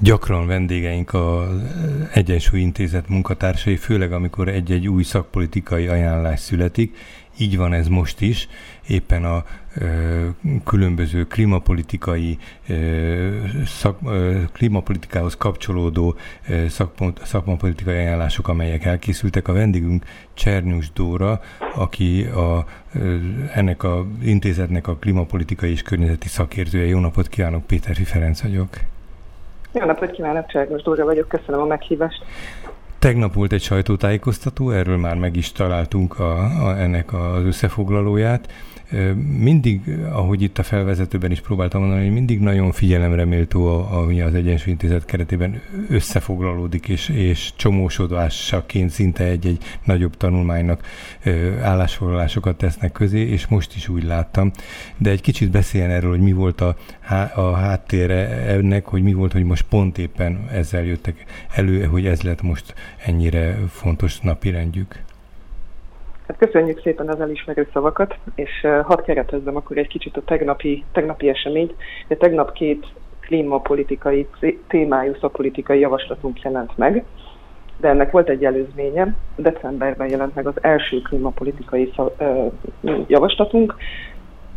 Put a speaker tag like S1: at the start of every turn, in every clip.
S1: Gyakran vendégeink az Egyensúly Intézet munkatársai, főleg amikor egy-egy új szakpolitikai ajánlás születik. Így van ez most is, éppen a ö, különböző klímapolitikai, ö, szak, ö, klímapolitikához kapcsolódó ö, szakpont, szakmapolitikai ajánlások, amelyek elkészültek. A vendégünk Csernyus Dóra, aki a, ö, ennek a intézetnek a klímapolitikai és környezeti szakértője. Jó napot kívánok, Péter Ferenc vagyok.
S2: Jó napot kívánok, Csernyus Dóra vagyok, köszönöm a meghívást.
S1: Tegnap volt egy sajtótájékoztató, erről már meg is találtunk a, a, ennek az összefoglalóját mindig, ahogy itt a felvezetőben is próbáltam mondani, hogy mindig nagyon figyelemre méltó, ami az Egyensúly Intézet keretében összefoglalódik, és, és csomósodásaként szinte egy-egy nagyobb tanulmánynak állásfoglalásokat tesznek közé, és most is úgy láttam. De egy kicsit beszéljen erről, hogy mi volt a, a háttérre ennek, hogy mi volt, hogy most pont éppen ezzel jöttek elő, hogy ez lett most ennyire fontos napirendjük.
S2: Hát köszönjük szépen az elismerő szavakat, és hadd keretezzem akkor egy kicsit a tegnapi, tegnapi eseményt. De tegnap két klímapolitikai témájú szakpolitikai javaslatunk jelent meg, de ennek volt egy előzménye. Decemberben jelent meg az első klímapolitikai javaslatunk,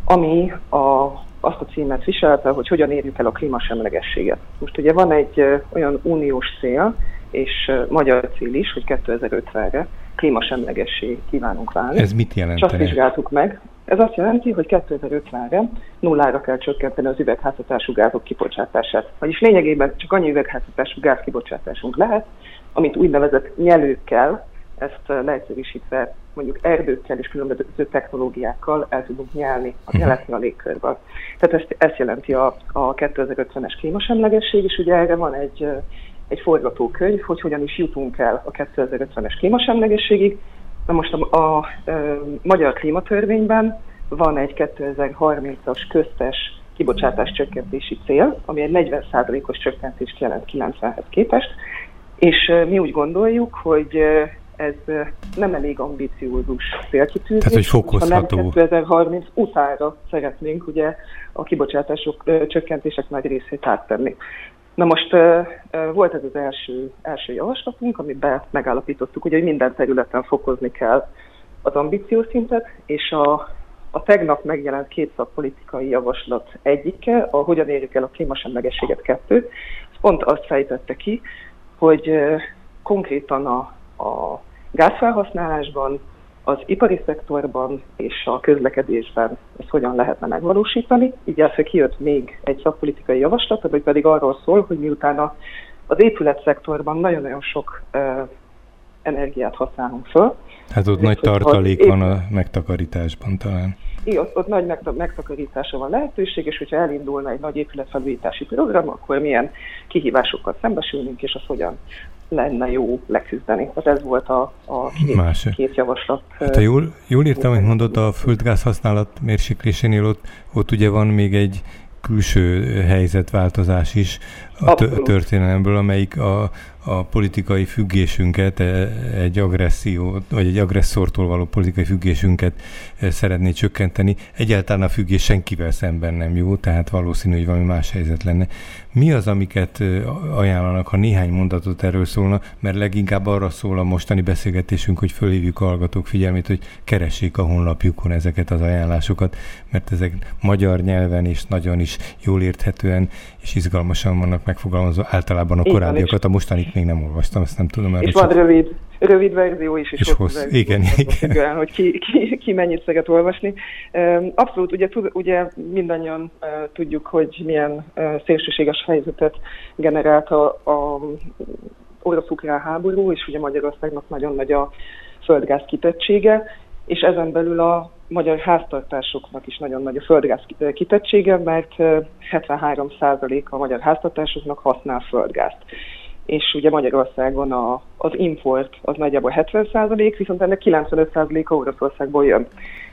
S2: ami a, azt a címet viselte, hogy hogyan érjük el a klímasemlegességet. Most ugye van egy olyan uniós cél, és magyar cél is, hogy 2050-re klímasemlegessé kívánunk válni.
S1: Ez mit jelent? És
S2: azt vizsgáltuk meg. Ez azt jelenti, hogy 2050-re nullára kell csökkenteni az üvegházhatású gázok kibocsátását. Vagyis lényegében csak annyi üvegházhatású gáz kibocsátásunk lehet, amit úgynevezett nyelőkkel, ezt leegyszerűsítve mondjuk erdőkkel és különböző technológiákkal el tudunk nyelni a mhm. a légkörből. Tehát ezt, ezt jelenti a, a 2050-es klímasemlegesség, és ugye erre van egy egy forgatókönyv, hogy hogyan is jutunk el a 2050-es klímasemlegességig. Na most a, a, a magyar klímatörvényben van egy 2030-as köztes kibocsátás csökkentési cél, ami egy 40%-os csökkentést jelent 90-hez képest, és mi úgy gondoljuk, hogy ez nem elég ambiciózus célkitűzés,
S1: Tehát, hogy fokozható.
S2: hanem 2030 utára szeretnénk ugye a kibocsátások csökkentések nagy részét áttenni. Na most volt ez az első, első javaslatunk, amiben megállapítottuk, ugye, hogy minden területen fokozni kell az ambíciószintet, és a, a tegnap megjelent két szakpolitikai javaslat egyike, a Hogyan érjük el a klímasemlegességet kettő, pont azt fejtette ki, hogy konkrétan a, a gázfelhasználásban az ipari szektorban és a közlekedésben ezt hogyan lehetne megvalósítani. Így elfő kijött még egy szakpolitikai javaslat, ami pedig arról szól, hogy miután a, az épületszektorban nagyon-nagyon sok uh, energiát használunk föl.
S1: Hát ott nagy tartalék van a megtakarításban talán.
S2: Igen, ott, ott nagy megtakarítása van lehetőség, és hogyha elindulna egy nagy épületfelújítási program, akkor milyen kihívásokkal szembesülünk, és az hogyan lenne jó leküzdeni. Az ez volt a, a két, Más. két javaslat.
S1: Hát ha jól, jól értem, hogy mondott, a földgáz használat mérséklésénél ott, ott ugye van még egy külső helyzetváltozás is a történelemből, amelyik a, a politikai függésünket, e, egy agresszió, vagy egy agresszortól való politikai függésünket e, szeretné csökkenteni. Egyáltalán a függés senkivel szemben nem jó, tehát valószínű, hogy valami más helyzet lenne. Mi az, amiket e, ajánlanak, ha néhány mondatot erről szólna, mert leginkább arra szól a mostani beszélgetésünk, hogy fölhívjuk a hallgatók figyelmét, hogy keressék a honlapjukon ezeket az ajánlásokat, mert ezek magyar nyelven és nagyon is jól érthetően és izgalmasan vannak megfogalmazva általában a korábbiakat, a mostanit még nem olvastam, ezt nem tudom.
S2: És van rövid, rövid verzió is, és, és
S1: hossz, verzió, igen, igen.
S2: igen. hogy ki, ki, ki mennyit szeret olvasni. Abszolút, ugye, ugye mindannyian tudjuk, hogy milyen szélsőséges helyzetet generált a, a orosz-ukrán háború, és ugye Magyarországnak nagyon nagy a földgáz kitettsége, és ezen belül a magyar háztartásoknak is nagyon nagy a földgáz kitettsége, mert 73% a magyar háztartásoknak használ földgázt. És ugye Magyarországon a, az import az nagyjából 70%, viszont ennek 95%-a Oroszországból jön.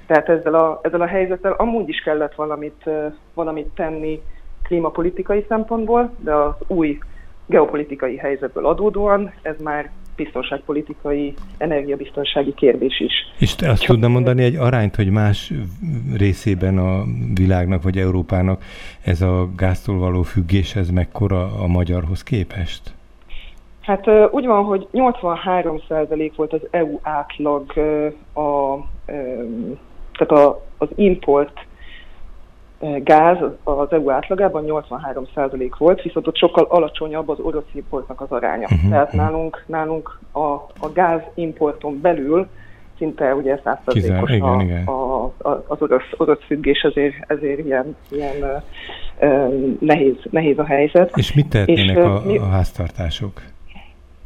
S2: Tehát ezzel a, ezzel a helyzettel amúgy is kellett valamit, valamit tenni klímapolitikai szempontból, de az új geopolitikai helyzetből adódóan ez már biztonságpolitikai, energiabiztonsági kérdés is.
S1: És te azt tudna mondani egy arányt, hogy más részében a világnak vagy Európának ez a gáztól való függés, ez mekkora a magyarhoz képest?
S2: Hát úgy van, hogy 83% volt az EU átlag a, tehát a, az import gáz az EU átlagában 83% volt, viszont ott sokkal alacsonyabb az orosz importnak az aránya. Uh-huh. Tehát nálunk, nálunk a, a gáz importon belül szinte ugye 100%-os a, a, a, az orosz, orosz függés, ezért, ezért ilyen, ilyen uh, nehéz, nehéz a helyzet.
S1: És mit tehetnének És, a, mi, a háztartások?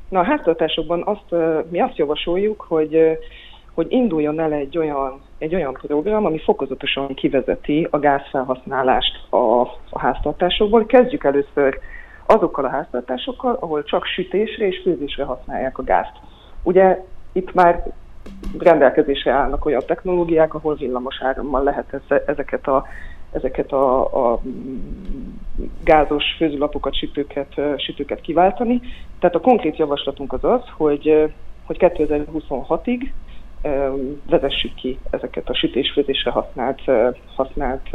S2: Na a háztartásokban azt, mi azt javasoljuk, hogy hogy induljon el egy olyan, egy olyan program, ami fokozatosan kivezeti a gázfelhasználást a, a háztartásokból. Kezdjük először azokkal a háztartásokkal, ahol csak sütésre és főzésre használják a gázt. Ugye itt már rendelkezésre állnak olyan technológiák, ahol villamos árammal lehet ezeket a, ezeket a, a gázos főzőlapokat, sütőket, sütőket kiváltani. Tehát a konkrét javaslatunk az az, hogy, hogy 2026-ig vezessük ki ezeket a sütésfőzésre használt, használt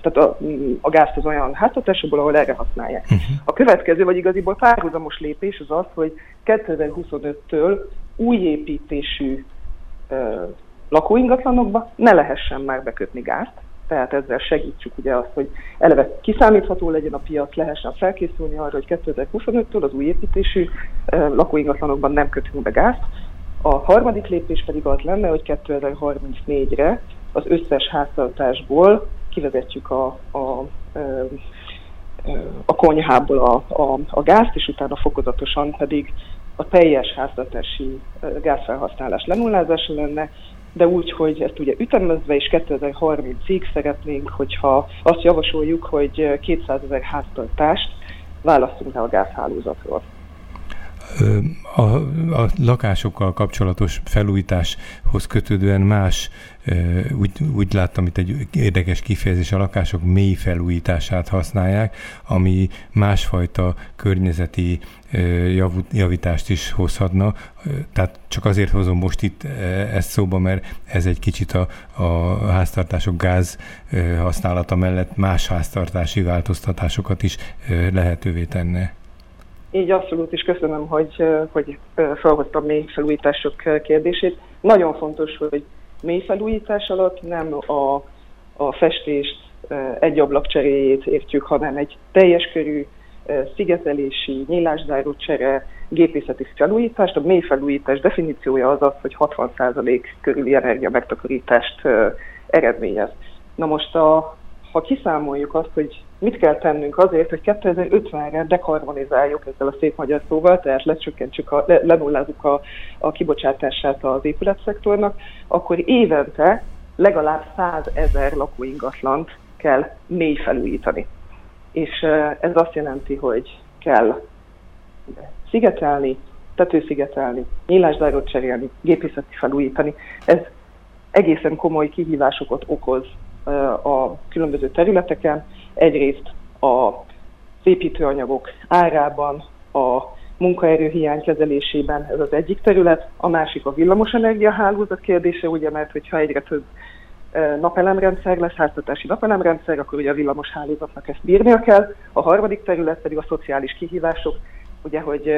S2: tehát a, a gázt az olyan háztartásokból, ahol erre használják. Uh-huh. A következő, vagy igaziból párhuzamos lépés az az, hogy 2025-től új építésű lakóingatlanokba ne lehessen már bekötni gázt, tehát ezzel segítsük ugye azt, hogy eleve kiszámítható legyen a piac, lehessen felkészülni arra, hogy 2025-től az új építésű lakóingatlanokban nem kötünk be gázt, a harmadik lépés pedig az lenne, hogy 2034-re az összes háztartásból kivezetjük a, a, a konyhából a, a, a gázt, és utána fokozatosan pedig a teljes háztartási gázfelhasználás lenullázása lenne, de úgy, hogy ezt ugye ütemezve, és 2030-ig szeretnénk, hogyha azt javasoljuk, hogy 200 ezer háztartást választunk el a gázhálózatról.
S1: A, a lakásokkal kapcsolatos felújításhoz kötődően más, úgy, úgy láttam itt egy érdekes kifejezés, a lakások mély felújítását használják, ami másfajta környezeti javítást is hozhatna. Tehát csak azért hozom most itt ezt szóba, mert ez egy kicsit a, a háztartások gáz használata mellett más háztartási változtatásokat is lehetővé tenne.
S2: Így abszolút is köszönöm, hogy, hogy felhoztam mély felújítások kérdését. Nagyon fontos, hogy mély felújítás alatt nem a, a festést, egy ablak cseréjét értjük, hanem egy teljes körű szigetelési, nyílászáró csere, gépészeti felújítást. A mély felújítás definíciója az az, hogy 60% körüli energia megtakarítást eredményez. Na most a, ha kiszámoljuk azt, hogy mit kell tennünk azért, hogy 2050-re dekarbonizáljuk ezzel a szép magyar szóval, tehát lecsökkentsük, a, le, lenullázzuk a, a kibocsátását az épületszektornak, akkor évente legalább 100 ezer lakóingatlant kell mély felújítani. És ez azt jelenti, hogy kell szigetelni, tetőszigetelni, nyílászárót cserélni, gépészeti felújítani. Ez egészen komoly kihívásokat okoz a különböző területeken. Egyrészt a építőanyagok árában, a munkaerőhiány kezelésében ez az egyik terület, a másik a villamosenergia hálózat kérdése, ugye, mert hogyha egyre több napelemrendszer lesz, háztartási napelemrendszer, akkor ugye a villamos hálózatnak ezt bírnia kell. A harmadik terület pedig a szociális kihívások, ugye, hogy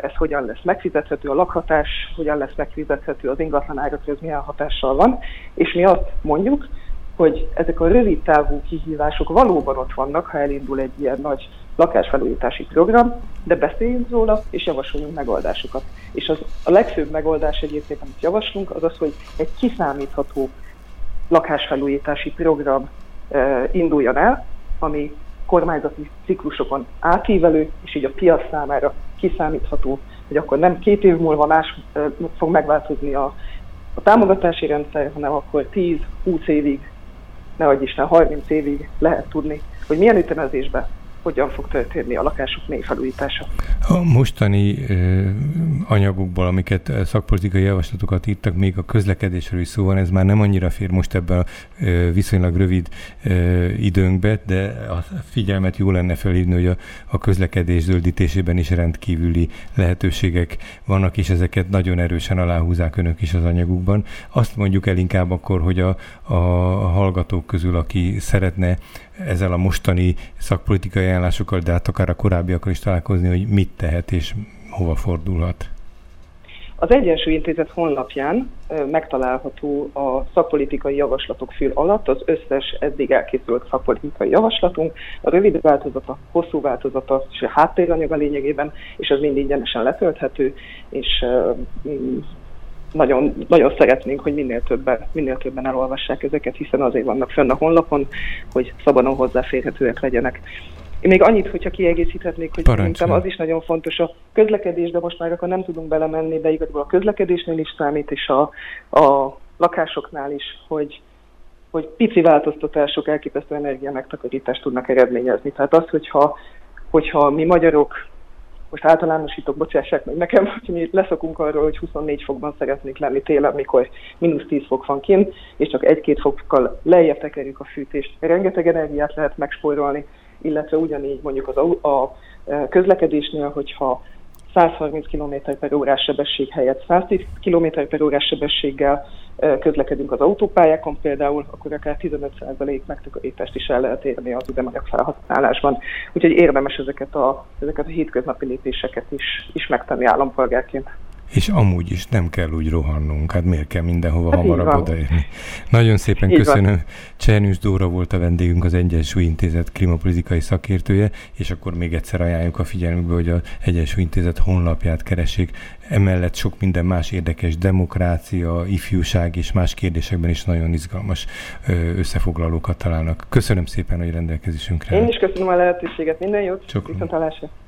S2: ez hogyan lesz megfizethető, a lakhatás hogyan lesz megfizethető, az ingatlan árakra ez milyen hatással van, és mi azt mondjuk, hogy ezek a rövid távú kihívások valóban ott vannak, ha elindul egy ilyen nagy lakásfelújítási program, de beszéljünk róla, és javasoljunk megoldásokat. És az, a legfőbb megoldás egyébként, amit javaslunk, az az, hogy egy kiszámítható lakásfelújítási program e, induljon el, ami kormányzati ciklusokon átívelő, és így a piac számára kiszámítható, hogy akkor nem két év múlva más e, fog megváltozni a, a támogatási rendszer, hanem akkor 10-20 évig nehogy Isten 30 évig lehet tudni, hogy milyen ütemezésben hogyan fog történni a lakások mély felújítása.
S1: A mostani ö, anyagokból, amiket szakpolitikai javaslatokat írtak, még a közlekedésről is szó van, ez már nem annyira fér most ebben a ö, viszonylag rövid ö, időnkbe, de a figyelmet jó lenne felhívni, hogy a, a közlekedés zöldítésében is rendkívüli lehetőségek vannak, és ezeket nagyon erősen aláhúzák önök is az anyagukban. Azt mondjuk el inkább akkor, hogy a, a hallgatók közül, aki szeretne ezzel a mostani szakpolitikai ajánlásokkal, de hát akár a korábbiakkal is találkozni, hogy mit tehet és hova fordulhat.
S2: Az Egyensúly Intézet honlapján megtalálható a szakpolitikai javaslatok fül alatt az összes eddig elkészült szakpolitikai javaslatunk, a rövid változata, hosszú változata és a háttéranyag a lényegében, és az mind ingyenesen letölthető, és nagyon, nagyon szeretnénk, hogy minél többen, minél többen elolvassák ezeket, hiszen azért vannak fönn a honlapon, hogy szabadon hozzáférhetőek legyenek. Én még annyit, hogyha kiegészíthetnék, hogy szerintem az is nagyon fontos a közlekedés, de most már akkor nem tudunk belemenni, de igazából a közlekedésnél is számít, és a, a lakásoknál is, hogy, hogy pici változtatások elképesztő energia megtakarítást tudnak eredményezni. Tehát az, hogyha, hogyha mi magyarok most általánosítok, bocsássák meg nekem, hogy mi leszokunk arról, hogy 24 fokban szeretnék lenni télen, mikor mínusz 10 fok van kint, és csak egy-két fokkal lejjebb tekerjük a fűtést. Rengeteg energiát lehet megspórolni, illetve ugyanígy mondjuk az a, a közlekedésnél, hogyha 130 km per órás sebesség helyett 110 km per órás sebességgel közlekedünk az autópályákon például, akkor akár 15% megtakarítást is el lehet érni az üzemanyag felhasználásban. Úgyhogy érdemes ezeket a, ezeket a hétköznapi lépéseket is, is megtenni állampolgárként.
S1: És amúgy is nem kell úgy rohannunk, hát miért kell mindenhova hát hamarabb odaérni. Nagyon szépen így köszönöm. Csernyus Dóra volt a vendégünk, az Egyensúly Intézet klimapolitikai szakértője, és akkor még egyszer ajánljuk a figyelmükbe, hogy az Egyensúly Intézet honlapját keressék. Emellett sok minden más érdekes, demokrácia, ifjúság és más kérdésekben is nagyon izgalmas összefoglalókat találnak. Köszönöm szépen, hogy rendelkezésünkre.
S2: Én is köszönöm a lehetőséget, minden jót, viszont